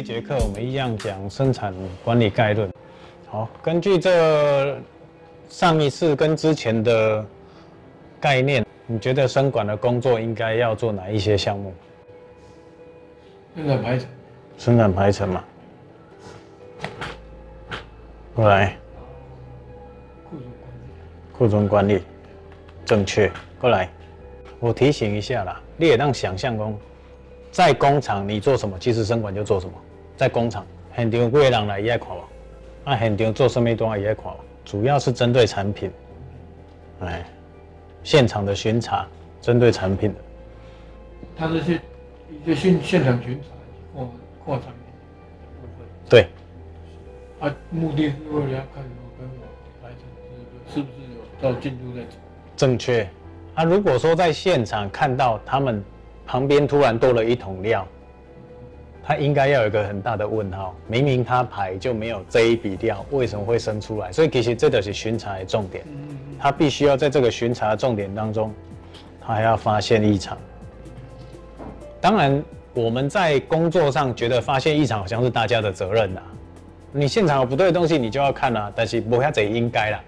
一节课，我们一样讲生产管理概论。好，根据这上一次跟之前的概念，你觉得生管的工作应该要做哪一些项目？生产排程，生产排程嘛。过来，库存管理，库存管理，正确。过来，我提醒一下啦，你也让想象工，在工厂你做什么，其实生管就做什么。在工厂，现场几个人来也爱看嘛，啊，现场做什么东西也爱看嘛，主要是针对产品，哎，现场的巡查，针对产品的。他是去就现现场巡查或或产品部分，对，啊，目的是为了要看说跟我排程是是不是有照进度在走。正确。啊，如果说在现场看到他们旁边突然多了一桶料，他应该要有一个很大的问号。明明他排就没有这一笔掉，为什么会生出来？所以其实这就是巡查的重点。他必须要在这个巡查的重点当中，他还要发现异常。当然，我们在工作上觉得发现异常好像是大家的责任呐。你现场有不对的东西，你就要看啦。但是不要这应该啦。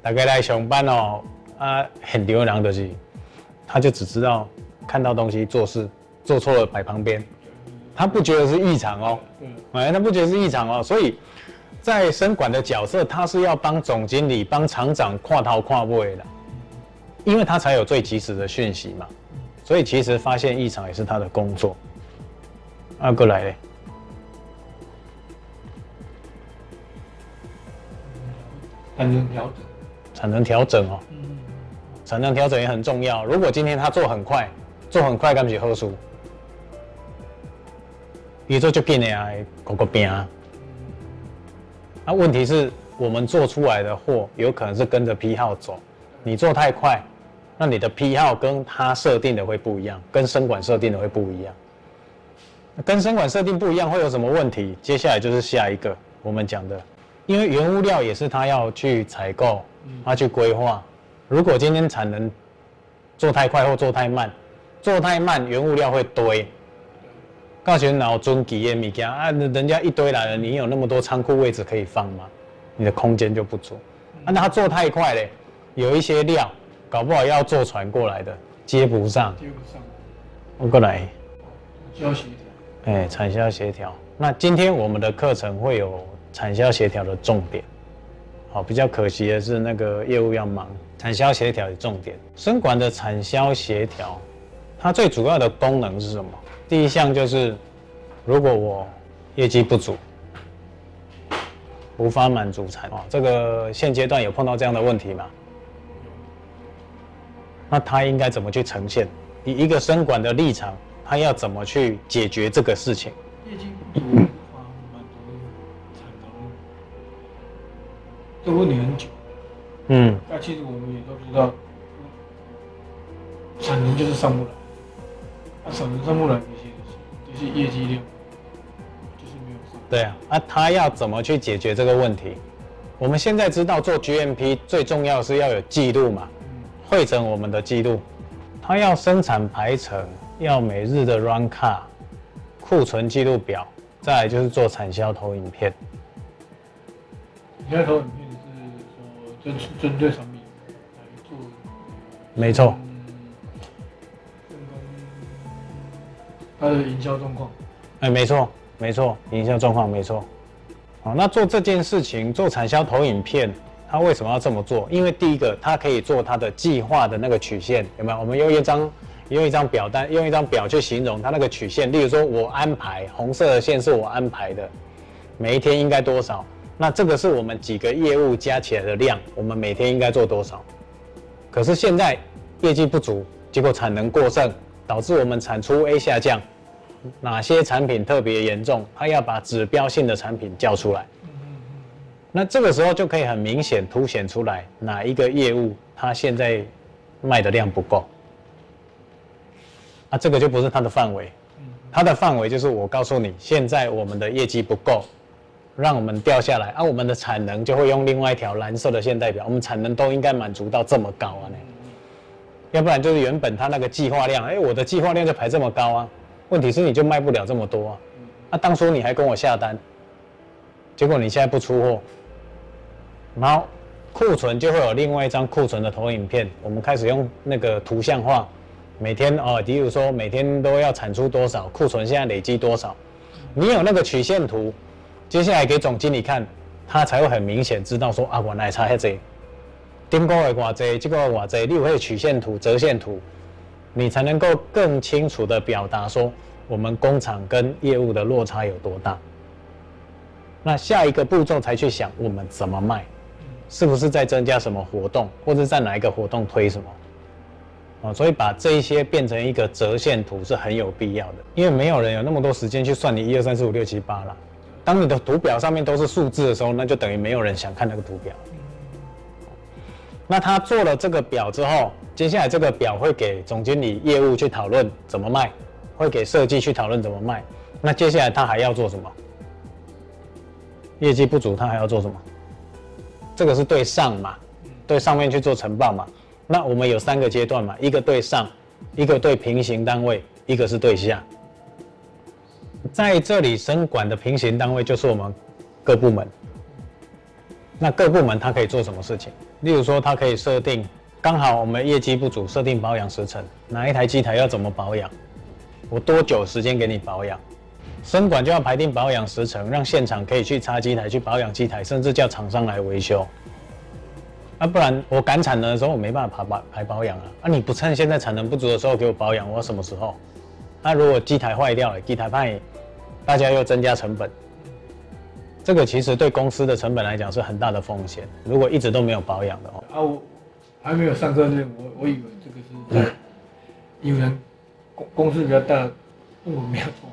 大概来上班哦，啊，很丢人就是，他就只知道看到东西做事，做错了摆旁边，他不觉得是异常哦。嗯，哎，他不觉得是异常哦，所以在生管的角色，他是要帮总经理、帮厂长跨头跨位的，因为他才有最及时的讯息嘛。所以其实发现异常也是他的工作。啊，过来嘞，产能调整。产能调整哦，嗯，产能调整也很重要。如果今天他做很快，做很快，干不起喝输，也做就变了呀，搞个病啊。那问题是我们做出来的货有可能是跟着批号走，你做太快，那你的批号跟他设定的会不一样，跟生管设定的会不一样。跟生管设定不一样会有什么问题？接下来就是下一个我们讲的，因为原物料也是他要去采购，他去规划。如果今天产能做太快或做太慢，做太慢原物料会堆，告诉脑尊几页米家啊，人家一堆来了，你有那么多仓库位置可以放吗？你的空间就不足。啊，那他做太快嘞，有一些料搞不好要坐船过来的，接不上。接不上，我过来。交协调。哎，产销协调。那今天我们的课程会有产销协调的重点。好，比较可惜的是那个业务要忙，产销协调的重点。生管的产销协调，它最主要的功能是什么？第一项就是，如果我业绩不足，无法满足产哦，这个现阶段有碰到这样的问题吗？那他应该怎么去呈现？以一个生管的立场，他要怎么去解决这个事情？业绩不足无法满足产能，这个问题很久。嗯，那其实我们也都知道，产能就是上不来，那产能上不来，业绩量就是没有上。对啊，那他要怎么去解决这个问题？我们现在知道做 GMP 最重要是要有记录嘛，汇整我们的记录。他要生产排程，要每日的 run car，库存记录表，再来就是做产销投影片。你现在投影片是说针针对产品来做，没错，它的营销状况，哎，没错，没错，营销状况没错。好，那做这件事情，做产销投影片，他为什么要这么做？因为第一个，它可以做它的计划的那个曲线，有没有？我们用一张用一张表单，用一张表去形容它那个曲线。例如说，我安排红色的线是我安排的，每一天应该多少？那这个是我们几个业务加起来的量，我们每天应该做多少？可是现在业绩不足，结果产能过剩，导致我们产出 A 下降。哪些产品特别严重，他要把指标性的产品叫出来。那这个时候就可以很明显凸显出来哪一个业务它现在卖的量不够。啊，这个就不是它的范围，它的范围就是我告诉你，现在我们的业绩不够，让我们掉下来，啊，我们的产能就会用另外一条蓝色的线代表，我们产能都应该满足到这么高啊呢，要不然就是原本他那个计划量，哎，我的计划量就排这么高啊，问题是你就卖不了这么多啊，啊，当初你还跟我下单，结果你现在不出货，然后库存就会有另外一张库存的投影片，我们开始用那个图像化，每天哦，比如说每天都要产出多少，库存现在累积多少，你有那个曲线图，接下来给总经理看，他才会很明显知道说啊，我奶茶在这，订购的偌济，这个偌济，你有那个曲线图、折线图，你才能够更清楚的表达说我们工厂跟业务的落差有多大。那下一个步骤才去想我们怎么卖，是不是在增加什么活动，或者在哪一个活动推什么？啊，所以把这一些变成一个折线图是很有必要的，因为没有人有那么多时间去算你一二三四五六七八了。当你的图表上面都是数字的时候，那就等于没有人想看那个图表。那他做了这个表之后，接下来这个表会给总经理业务去讨论怎么卖，会给设计去讨论怎么卖。那接下来他还要做什么？业绩不足，他还要做什么？这个是对上嘛，对上面去做呈报嘛。那我们有三个阶段嘛，一个对上，一个对平行单位，一个是对下。在这里生管的平行单位就是我们各部门。那各部门它可以做什么事情？例如说，它可以设定，刚好我们业绩不足，设定保养时程，哪一台机台要怎么保养，我多久时间给你保养？生管就要排定保养时程，让现场可以去擦机台、去保养机台，甚至叫厂商来维修。啊，不然我赶产能的时候我没办法排保排保养啊。啊，你不趁现在产能不足的时候给我保养，我什么时候？那如果机台坏掉了，机台派，大家又增加成本。这个其实对公司的成本来讲是很大的风险。如果一直都没有保养的话，啊，我还没有上课那，我我以为这个是在，有人公公司比较大，部门没有多。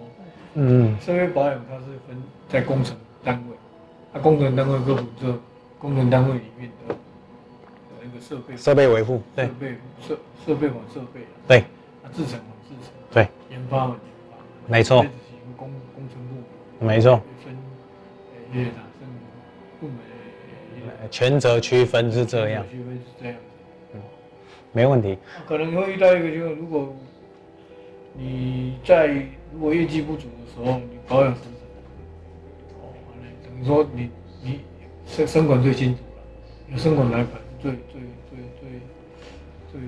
嗯，设备保养它是分在工程单位，啊，工程单位各负责工程单位里面的的那个设备，设备维护，对。设备设设备管设备，对，啊，制程管制程，对，研发管研发，没错。工工程部。门，没错，分呃业哪甚部门呃权责区分是这样，区分是这样子。没问题。可能会遇到一个就是，如果你在如果业绩不足的时候，你保养时程，哦，完了等于说你你生生管最清楚了，有生管来管最最最最最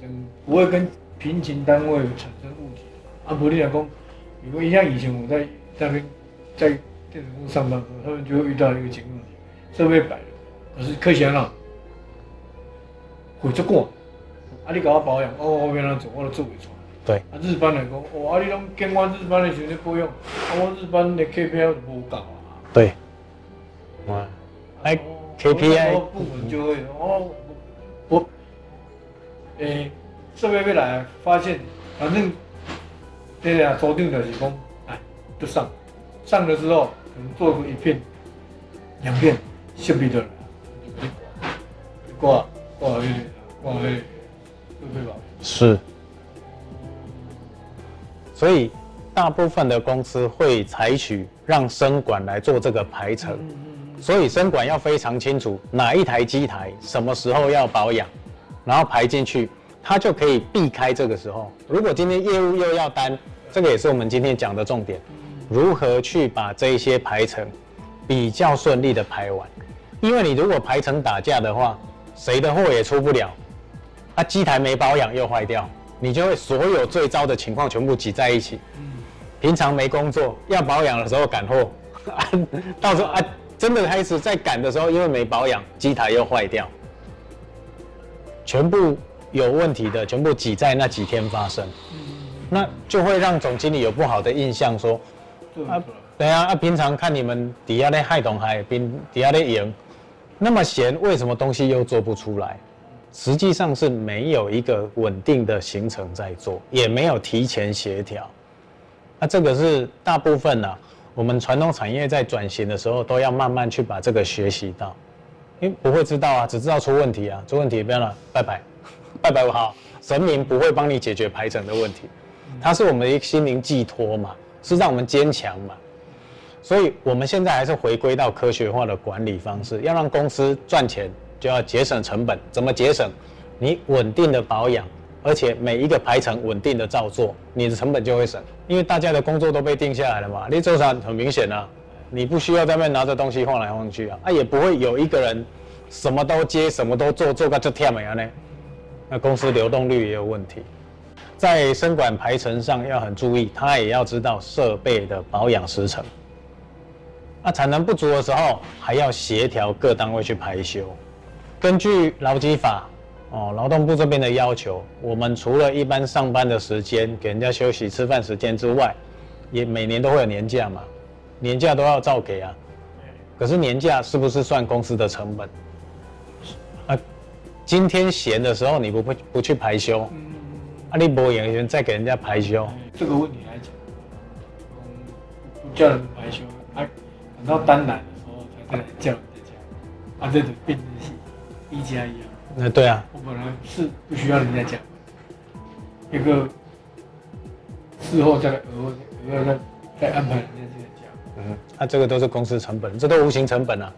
真不会跟平行单位产生误解。啊，不，你来讲，如果像以前我在在那边在电子公司上班的时候，他们就会遇到一个情况，设备摆了，可是客人啊，会足赶。啊，你给我保养，哦，我要安怎做，我都做袂出来。对，啊，日班来讲，哦，啊，你拢跟我日班的时候咧保养，啊，我日班的 KPI 就无够啊。对，哇，哎哦，KPI 部门就会，哦，我，我诶，设备未来，发现反正，这个啊，组长就是讲，哎，就上，上了之后，可能做过一片、两片，设备就来，挂挂那个挂那个设备保养。是，所以大部分的公司会采取让生管来做这个排程，所以生管要非常清楚哪一台机台什么时候要保养，然后排进去，它就可以避开这个时候。如果今天业务又要单，这个也是我们今天讲的重点，如何去把这些排程比较顺利的排完，因为你如果排程打架的话，谁的货也出不了。它机台没保养又坏掉，你就会所有最糟的情况全部挤在一起。平常没工作，要保养的时候赶货，到时候啊，真的开始在赶的时候，因为没保养，机台又坏掉，全部有问题的，全部挤在那几天发生，那就会让总经理有不好的印象，说啊。对啊，啊，平常看你们底下在害东害边，底下在赢，那么闲，为什么东西又做不出来？实际上是没有一个稳定的行程在做，也没有提前协调。那这个是大部分呢、我们传统产业在转型的时候，都要慢慢去把这个学习到，因为不会知道啊，只知道出问题啊，出问题不要了，拜拜，拜拜我好，神明不会帮你解决排程的问题，它是我们的一个心灵寄托嘛，是让我们坚强嘛。所以我们现在还是回归到科学化的管理方式，要让公司赚钱，就要节省成本。怎么节省？你稳定的保养，而且每一个排程稳定的照做，你的成本就会省，因为大家的工作都被定下来了嘛。你做啥很明显啊，你不需要在那边拿着东西晃来晃去啊，啊也不会有一个人什么都接，什么都做，做个这跳没啊呢？那公司流动率也有问题。在生管排程上要很注意，他也要知道设备的保养时程。那产能不足的时候，还要协调各单位去排休。根据劳基法，哦，劳动部这边的要求，我们除了一般上班的时间给人家休息、吃饭时间之外，也每年都会有年假嘛，年假都要照给啊。可是年假是不是算公司的成本？啊，今天闲的时候你不不不去排休，啊，你不演员再给人家排休，这个问题来讲，嗯，不叫人排休，啊，等到单来的时候才再来叫人家讲，啊，这种变成是一加一啊。那对啊，我本来是不需要人家讲，一个事后再来额外额外再再安排人家这个讲，嗯，那这个都是公司成本，这都无形成本啊。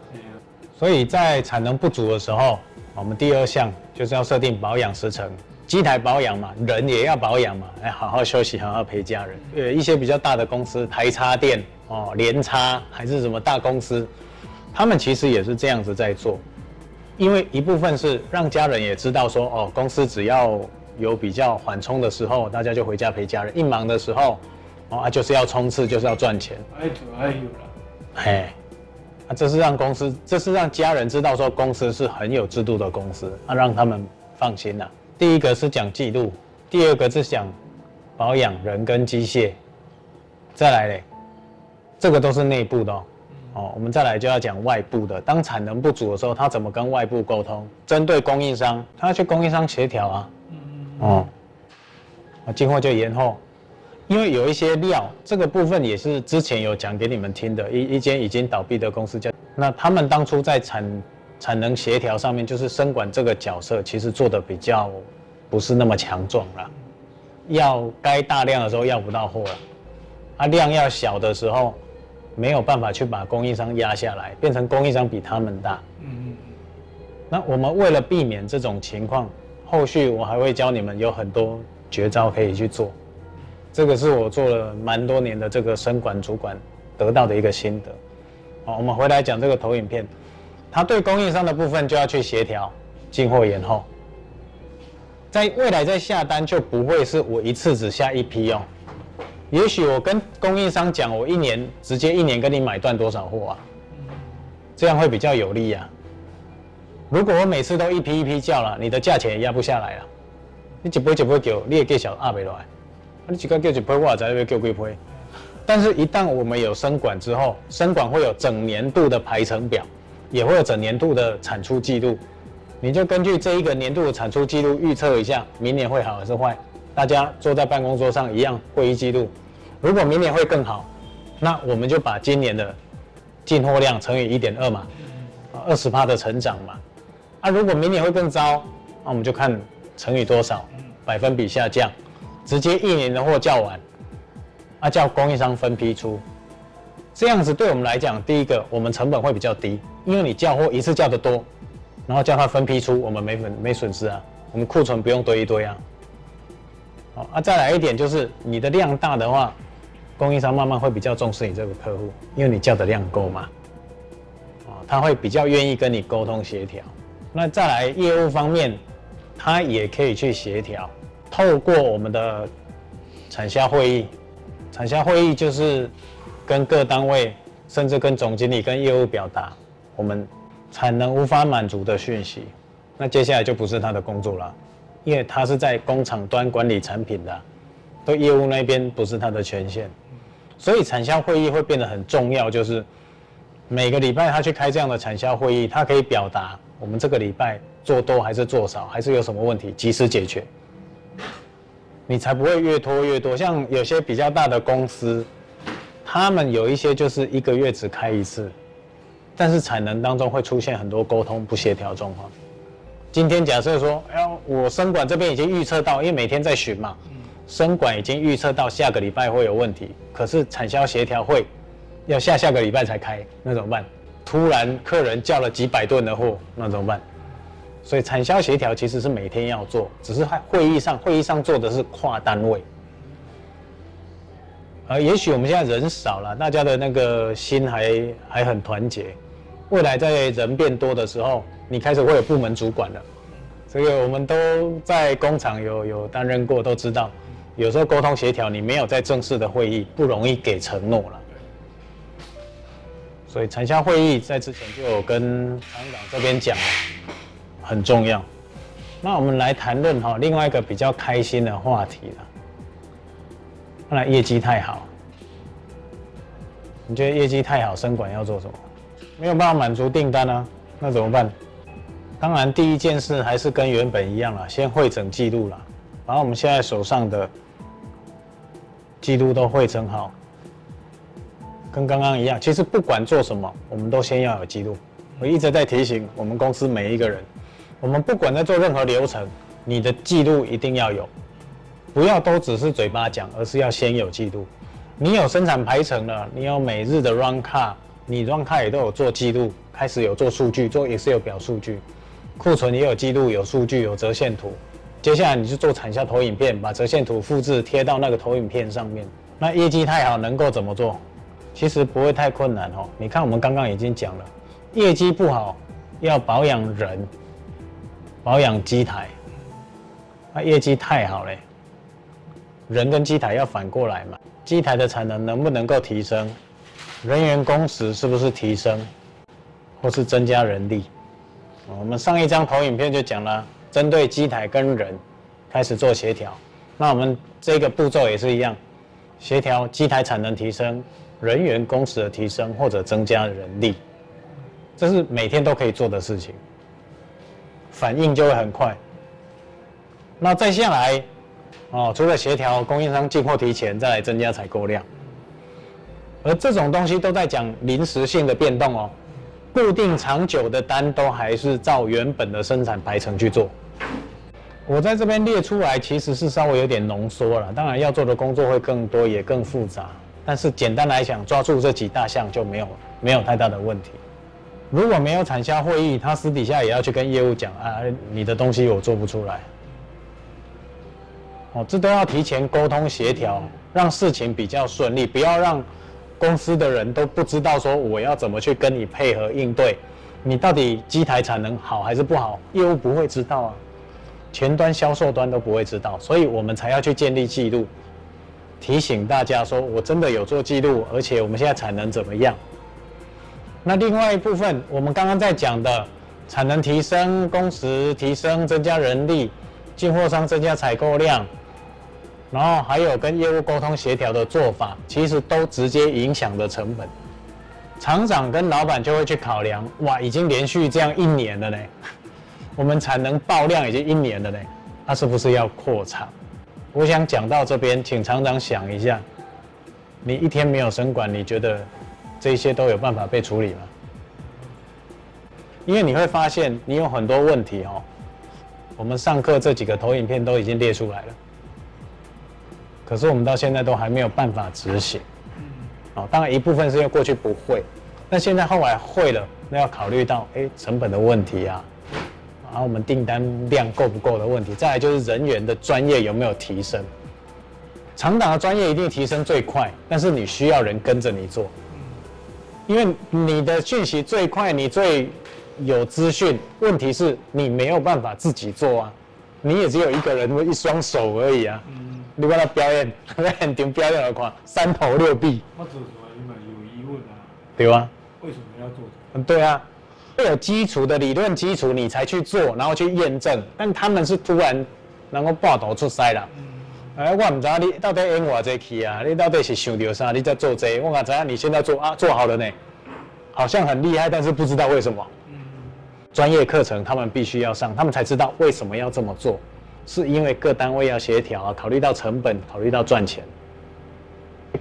所以在产能不足的时候，我们第二项就是要设定保养时程。机台保养嘛，人也要保养嘛，哎，好好休息，好好陪家人。呃，一些比较大的公司，台插电哦，联插还是什么大公司，他们其实也是这样子在做。因为一部分是让家人也知道说，哦，公司只要有比较缓冲的时候，大家就回家陪家人；一忙的时候，哦，啊，就是要冲刺，就是要赚钱。还主还有了，哎，啊，这是让公司，这是让家人知道说公司是很有制度的公司，啊，让他们放心了。第一个是讲记录，第二个是讲保养人跟机械，再来嘞，这个都是内部的哦。哦，我们再来就要讲外部的。当产能不足的时候，他怎么跟外部沟通？针对供应商，他要去供应商协调啊。哦，啊，进货就延后，因为有一些料，这个部分也是之前有讲给你们听的，一一间已经倒闭的公司叫，那他们当初在产产能协调上面，就是生管这个角色，其实做的比较不是那么强壮了。要该大量的时候要不到货了，啊，量要小的时候。没有办法去把供应商压下来，变成供应商比他们大。嗯嗯。那我们为了避免这种情况，后续我还会教你们有很多绝招可以去做。这个是我做了蛮多年的这个生管主管得到的一个心得。好，我们回来讲这个投影片，他对供应商的部分就要去协调进货延后，在未来在下单就不会是我一次只下一批哦。也许我跟供应商讲，我一年直接一年跟你买断多少货啊？这样会比较有利呀。如果我每次都一批一批叫了，你的价钱也压不下来了。你一杯一杯叫，你也给小压不来。你几个叫一杯，我才会叫几杯。但是，一旦我们有生管之后，生管会有整年度的排程表，也会有整年度的产出记录。你就根据这一个年度的产出记录预测一下，明年会好还是坏？大家坐在办公桌上一样会议记录。如果明年会更好，那我们就把今年的进货量乘以一点二嘛，二十帕的成长嘛。啊，如果明年会更糟，那我们就看乘以多少，百分比下降，直接一年的货叫完，啊，叫供应商分批出，这样子对我们来讲，第一个我们成本会比较低，因为你叫货一次叫的多，然后叫他分批出，我们没损没损失啊，我们库存不用堆一堆啊。好啊，再来一点就是你的量大的话。供应商慢慢会比较重视你这个客户，因为你叫的量够嘛，啊，他会比较愿意跟你沟通协调。那再来业务方面，他也可以去协调，透过我们的产销会议，产销会议就是跟各单位，甚至跟总经理、跟业务表达我们产能无法满足的讯息。那接下来就不是他的工作了，因为他是在工厂端管理产品的，对业务那边不是他的权限。所以产销会议会变得很重要，就是每个礼拜他去开这样的产销会议，他可以表达我们这个礼拜做多还是做少，还是有什么问题，及时解决，你才不会越拖越多。像有些比较大的公司，他们有一些就是一个月只开一次，但是产能当中会出现很多沟通不协调状况。今天假设说，哎，我生管这边已经预测到，因为每天在巡嘛。生管已经预测到下个礼拜会有问题，可是产销协调会要下下个礼拜才开，那怎么办？突然客人叫了几百吨的货，那怎么办？所以产销协调其实是每天要做，只是会议上会议上做的是跨单位。呃，也许我们现在人少了，大家的那个心还还很团结。未来在人变多的时候，你开始会有部门主管了。这个我们都在工厂有有担任过，都知道，有时候沟通协调，你没有在正式的会议，不容易给承诺了。所以产销会议在之前就有跟厂长这边讲了，很重要。那我们来谈论哈另外一个比较开心的话题了。看来业绩太好，你觉得业绩太好，生管要做什么？没有办法满足订单啊，那怎么办？当然，第一件事还是跟原本一样了，先会整记录了，把我们现在手上的记录都汇整好，跟刚刚一样。其实不管做什么，我们都先要有记录。我一直在提醒我们公司每一个人，我们不管在做任何流程，你的记录一定要有，不要都只是嘴巴讲，而是要先有记录。你有生产排程了，你有每日的 run car，你 run car 也都有做记录，开始有做数据，做 Excel 表数据。库存也有记录、有数据、有折线图。接下来你就做产销投影片，把折线图复制贴到那个投影片上面。那业绩太好，能够怎么做？其实不会太困难哦。你看我们刚刚已经讲了，业绩不好要保养人，保养机台。那业绩太好嘞，人跟机台要反过来嘛。机台的产能能不能够提升？人员工时是不是提升？或是增加人力？我们上一张投影片就讲了，针对机台跟人开始做协调。那我们这个步骤也是一样，协调机台产能提升、人员工时的提升或者增加人力，这是每天都可以做的事情，反应就会很快。那再下来，哦，除了协调供应商进货提前，再来增加采购量，而这种东西都在讲临时性的变动哦。固定长久的单都还是照原本的生产排程去做。我在这边列出来，其实是稍微有点浓缩了。当然要做的工作会更多，也更复杂。但是简单来讲，抓住这几大项就没有没有太大的问题。如果没有产销会议，他私底下也要去跟业务讲啊，你的东西我做不出来。哦，这都要提前沟通协调，让事情比较顺利，不要让。公司的人都不知道说我要怎么去跟你配合应对，你到底机台产能好还是不好？业务不会知道啊，前端销售端都不会知道，所以我们才要去建立记录，提醒大家说我真的有做记录，而且我们现在产能怎么样？那另外一部分，我们刚刚在讲的产能提升、工时提升、增加人力、进货商增加采购量。然后还有跟业务沟通协调的做法，其实都直接影响的成本。厂长跟老板就会去考量，哇，已经连续这样一年了呢，我们产能爆量已经一年了呢，那是不是要扩厂？我想讲到这边，请厂长想一下，你一天没有生管，你觉得这些都有办法被处理吗？因为你会发现，你有很多问题哦。我们上课这几个投影片都已经列出来了。可是我们到现在都还没有办法执行，哦，当然一部分是因为过去不会，那现在后来会了，那要考虑到哎成本的问题啊，然后我们订单量够不够的问题，再来就是人员的专业有没有提升，厂长的专业一定提升最快，但是你需要人跟着你做，因为你的讯息最快，你最有资讯，问题是你没有办法自己做啊，你也只有一个人一双手而已啊。你把他表演，在现场表演来看，三头六臂。我做有疑问啊？对啊。为什么要做？嗯，对啊，有基础的理论基础，你才去做，然后去验证。但他们是突然能够报道出塞了。哎，我唔知你到底演我这期啊？你到底是想到啥？你在做这？我讲怎样？你现在做啊？做好了呢？好像很厉害，但是不知道为什么。嗯。专业课程他们必须要上，他们才知道为什么要这么做。是因为各单位要协调啊，考虑到成本，考虑到赚钱。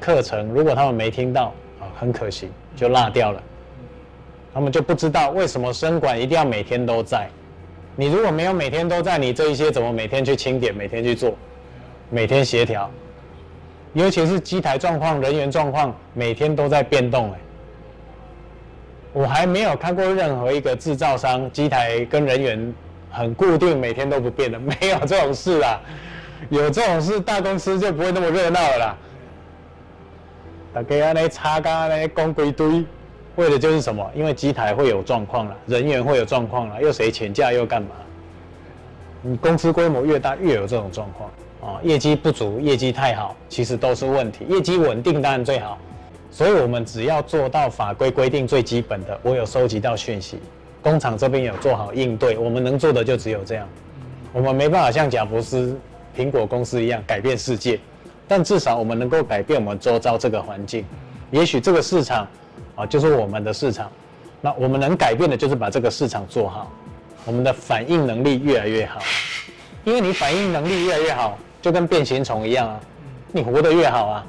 课程如果他们没听到啊，很可惜就落掉了。他们就不知道为什么生管一定要每天都在。你如果没有每天都在，你这一些怎么每天去清点，每天去做，每天协调？尤其是机台状况、人员状况，每天都在变动。哎，我还没有看过任何一个制造商机台跟人员。很固定，每天都不变的，没有这种事啊。有这种事，大公司就不会那么热闹了啦。大家安尼插干呢，公归堆，为的就是什么？因为机台会有状况了，人员会有状况了，又谁请假又干嘛？你公司规模越大，越有这种状况啊。业绩不足，业绩太好，其实都是问题。业绩稳定当然最好，所以我们只要做到法规规定最基本的，我有收集到讯息，工厂这边有做好应对，我们能做的就只有这样。我们没办法像贾博斯、苹果公司一样改变世界。但至少我们能够改变我们周遭这个环境，也许这个市场，啊，就是我们的市场，那我们能改变的就是把这个市场做好，我们的反应能力越来越好，因为你反应能力越来越好，就跟变形虫一样啊，你活得越好啊，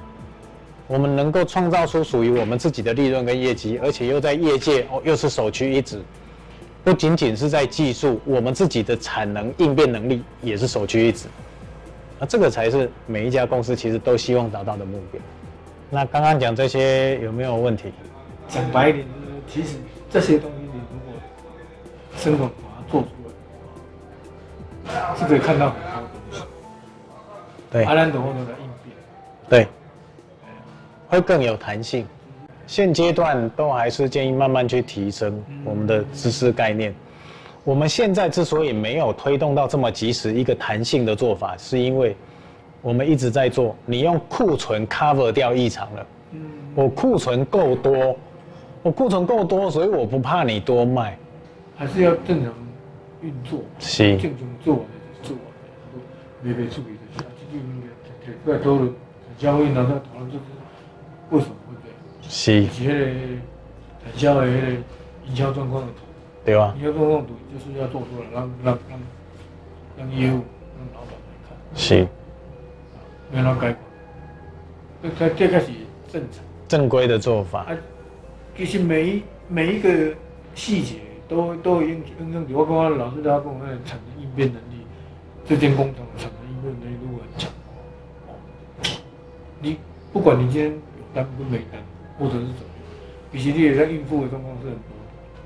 我们能够创造出属于我们自己的利润跟业绩，而且又在业界哦又是首屈一指，不仅仅是在技术，我们自己的产能应变能力也是首屈一指。那这个才是每一家公司其实都希望达到的目标。那刚刚讲这些有没有问题？讲白一点，就是其实这些东西你如果生活把它做出来，是可以看到很多东西。对，阿兰德后头的应变，对，会更有弹性。现阶段都还是建议慢慢去提升我们的知识概念。我们现在之所以没有推动到这么及时一个弹性的做法，是因为我们一直在做，你用库存 cover 掉异常了。嗯，我库存够多，我库存够多，所以我不怕你多卖。还是要正常运作，是正常做做完，没被处理的下，这就应该提出来讨论，交易拿到讨论就是为什么是以及那个产销的迄个营销状况的图。对吧？营销状况图就是要做出来，让让让让业务、让老板来看，是没有让改款。这这这个是正常。正规的做法。啊，其实每一每一个细节都都有影影响。我刚刚老师他跟我那产生应变能力，这间工厂产生应变能力如果很强，哦，你不管你今天有单不没单，或者是怎么样，其实你也在应付的状况是很多。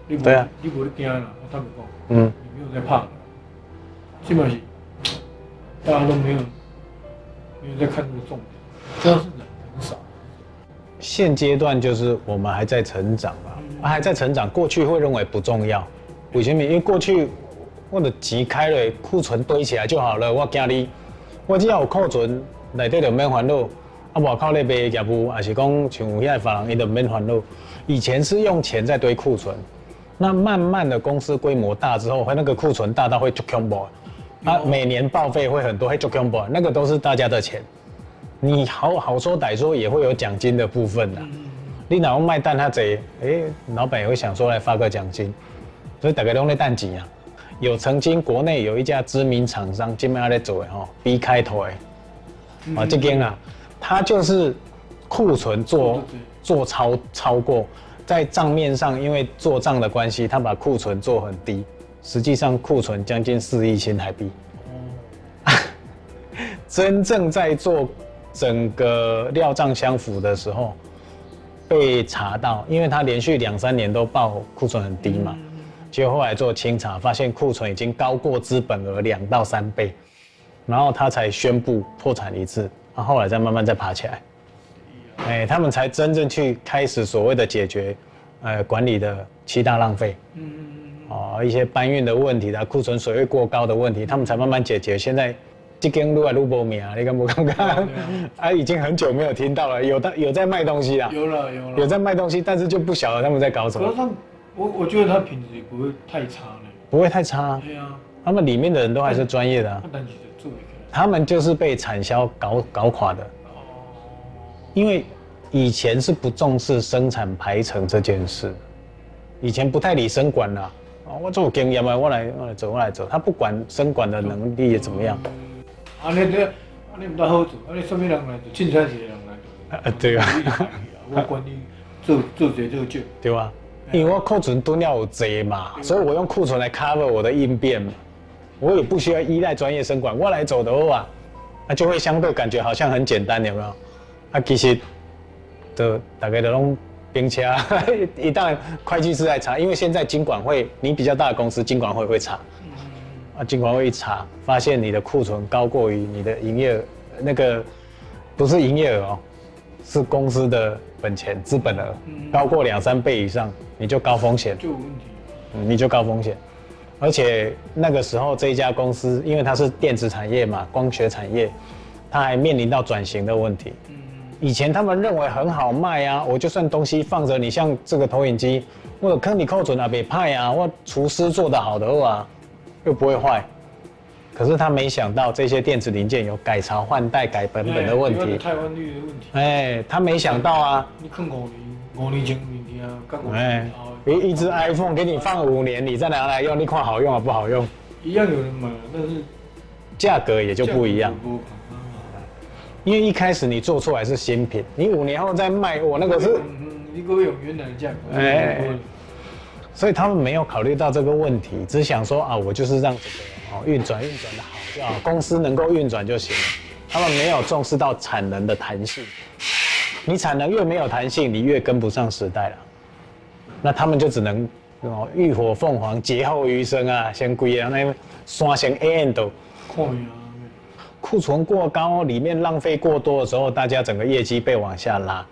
你不对啊，你不会惊啦，我坦白讲，嗯，你没有在怕的，基本是大家都没有没有在看这个重点，这样是人很少。现阶段就是我们还在成长吧，啊还在成长。过去会认为不重要，为什么？因为过去我的钱开了，库存堆起来就好了。我惊你，我只要有库存，内底就免烦恼。啊，外口咧卖业务，还是讲像有遐法人，伊就免烦恼。以前是用钱在堆库存，那慢慢的公司规模大之后，会那个库存大到会足恐怖，啊，每年报废会很多，会足恐怖，那个都是大家的钱。你好好说歹说也会有奖金的部分的。你哪用卖蛋他贼，哎，老板也会想说来发个奖金，所以大家都在蛋钱啊。有曾经国内有一家知名厂商，今麦在做的吼，B 开头的，啊，这间啊，他就是库存做做超超过，在账面上因为做账的关系，他把库存做很低，实际上库存将近四亿新台币。真正在做整个料账相符的时候，被查到，因为他连续两三年都报库存很低嘛，结果后来做清查，发现库存已经高过资本额两到三倍，然后他才宣布破产一次，然后后来再慢慢再爬起来，哎，他们才真正去开始所谓的解决，呃，管理的七大浪费，嗯哦，一些搬运的问题的库存水位过高的问题，他们才慢慢解决。现在这间路啊路不名啊，你敢不敢看？啊，已经很久没有听到了，有的有在卖东西啦，有了有了，有在卖东西，但是就不晓得他们在搞什么，可是他们，我我觉得他品质也不会太差呢。不会太差，对啊，他们里面的人都还是专业的啊他，们就是被产销搞搞垮的，哦，因为以前是不重视生产排程这件事，以前不太理生管啦。哦，我做有经验嘛，我来我来走我来走，他不管生管的能力怎么样。啊，你这，啊你唔得好做，啊你什么人来做？凊彩一个人来做。啊对啊 我管你做做这做少。对吧？因为我库存吨要有贼嘛，所以我用库存来 cover 我的应变嘛，我也不需要依赖专业生管，我来走的话，那就会相对感觉好像很简单，有没有？啊，其实的大概都拢冰车，一旦会计师在查，因为现在经管会，你比较大的公司经管会会查，啊，金管会一查，发现你的库存高过于你的营业，那个不是营业额哦，是公司的本钱资本额嗯高过两三倍以上，你就高风险，就有问题。嗯你就高风险。而且那个时候这一家公司，因为它是电子产业嘛，光学产业，它还面临到转型的问题。嗯，以前他们认为很好卖啊，我就算东西放着，你像这个投影机，我有坑你扣准啊，别派啊，我厨师做得好的话，又不会坏。可是他没想到这些电子零件有改朝换代、改版本的问题，哎台湾率的问题。哎，他没想到啊，你坑五年，五年前物件，跟五哎年后，一一只 iPhone 给你放五年，你再拿来用，你看好用啊不好用，一样有人买，但是价格也就不一样因为一开始你做出来是新品，你五年后再卖，我那个是嗯，一个有原来的价格。哎所以他们没有考虑到这个问题，只想说啊，我就是让这个哦运转运转的好就好，公司能够运转就行了。他们没有重视到产能的弹性，你产能越没有弹性，你越跟不上时代了。那他们就只能哦浴火凤凰劫后余生啊，先归啊那刷成 A N 都看呀，库存过高，里面浪费过多的时候，大家整个业绩被往下拉。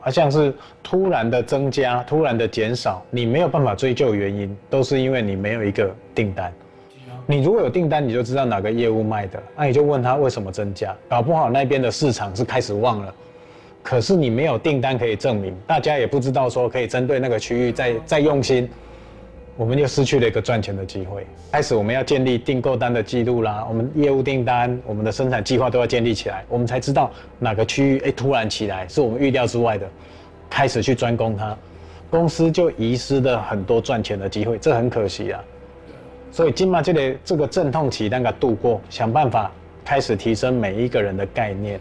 啊，像是突然的增加、突然的减少，你没有办法追究原因，都是因为你没有一个订单。你如果有订单，你就知道哪个业务卖的，那你就问他为什么增加，搞不好那边的市场是开始旺了，可是你没有订单可以证明，大家也不知道说可以针对那个区域再再用心，我们就失去了一个赚钱的机会。开始我们要建立订购单的记录啦，我们业务订单、我们的生产计划都要建立起来，我们才知道哪个区域哎突然起来是我们预料之外的，开始去专攻它，公司就遗失了很多赚钱的机会，这很可惜啊。所以今嘛这个这个阵痛期那个度过，想办法开始提升每一个人的概念，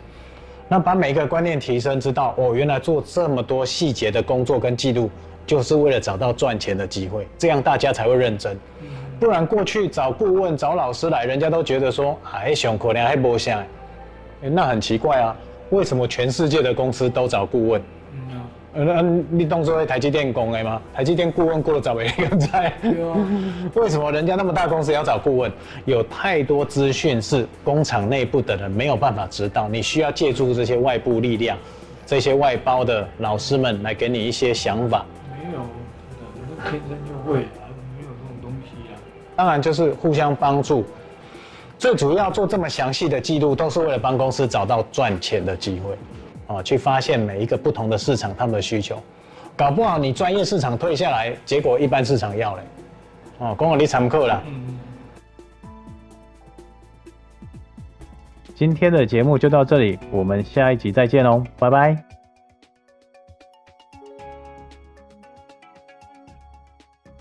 那把每一个观念提升，知道哦，原来做这么多细节的工作跟记录，就是为了找到赚钱的机会，这样大家才会认真。不然过去找顾问、找老师来，人家都觉得说，啊，哎，熊可能还不下，哎那很奇怪啊，为什么全世界的公司都找顾问？嗯啊，呃，那你当作台积电工的吗？台积电顾问过了早没人在。为什么人家那么大公司要找顾问？有太多资讯是工厂内部的人没有办法知道，你需要借助这些外部力量，这些外包的老师们来给你一些想法。没有，真的，天生就会啊，没有这种东西啊。当然就是互相帮助。最主要做这么详细的记录，都是为了帮公司找到赚钱的机会，哦，去发现每一个不同的市场他们的需求。搞不好你专业市场退下来，结果一般市场要嘞，哦，公有你参考啦。嗯。今天的节目就到这里，我们下一集再见喽，拜拜。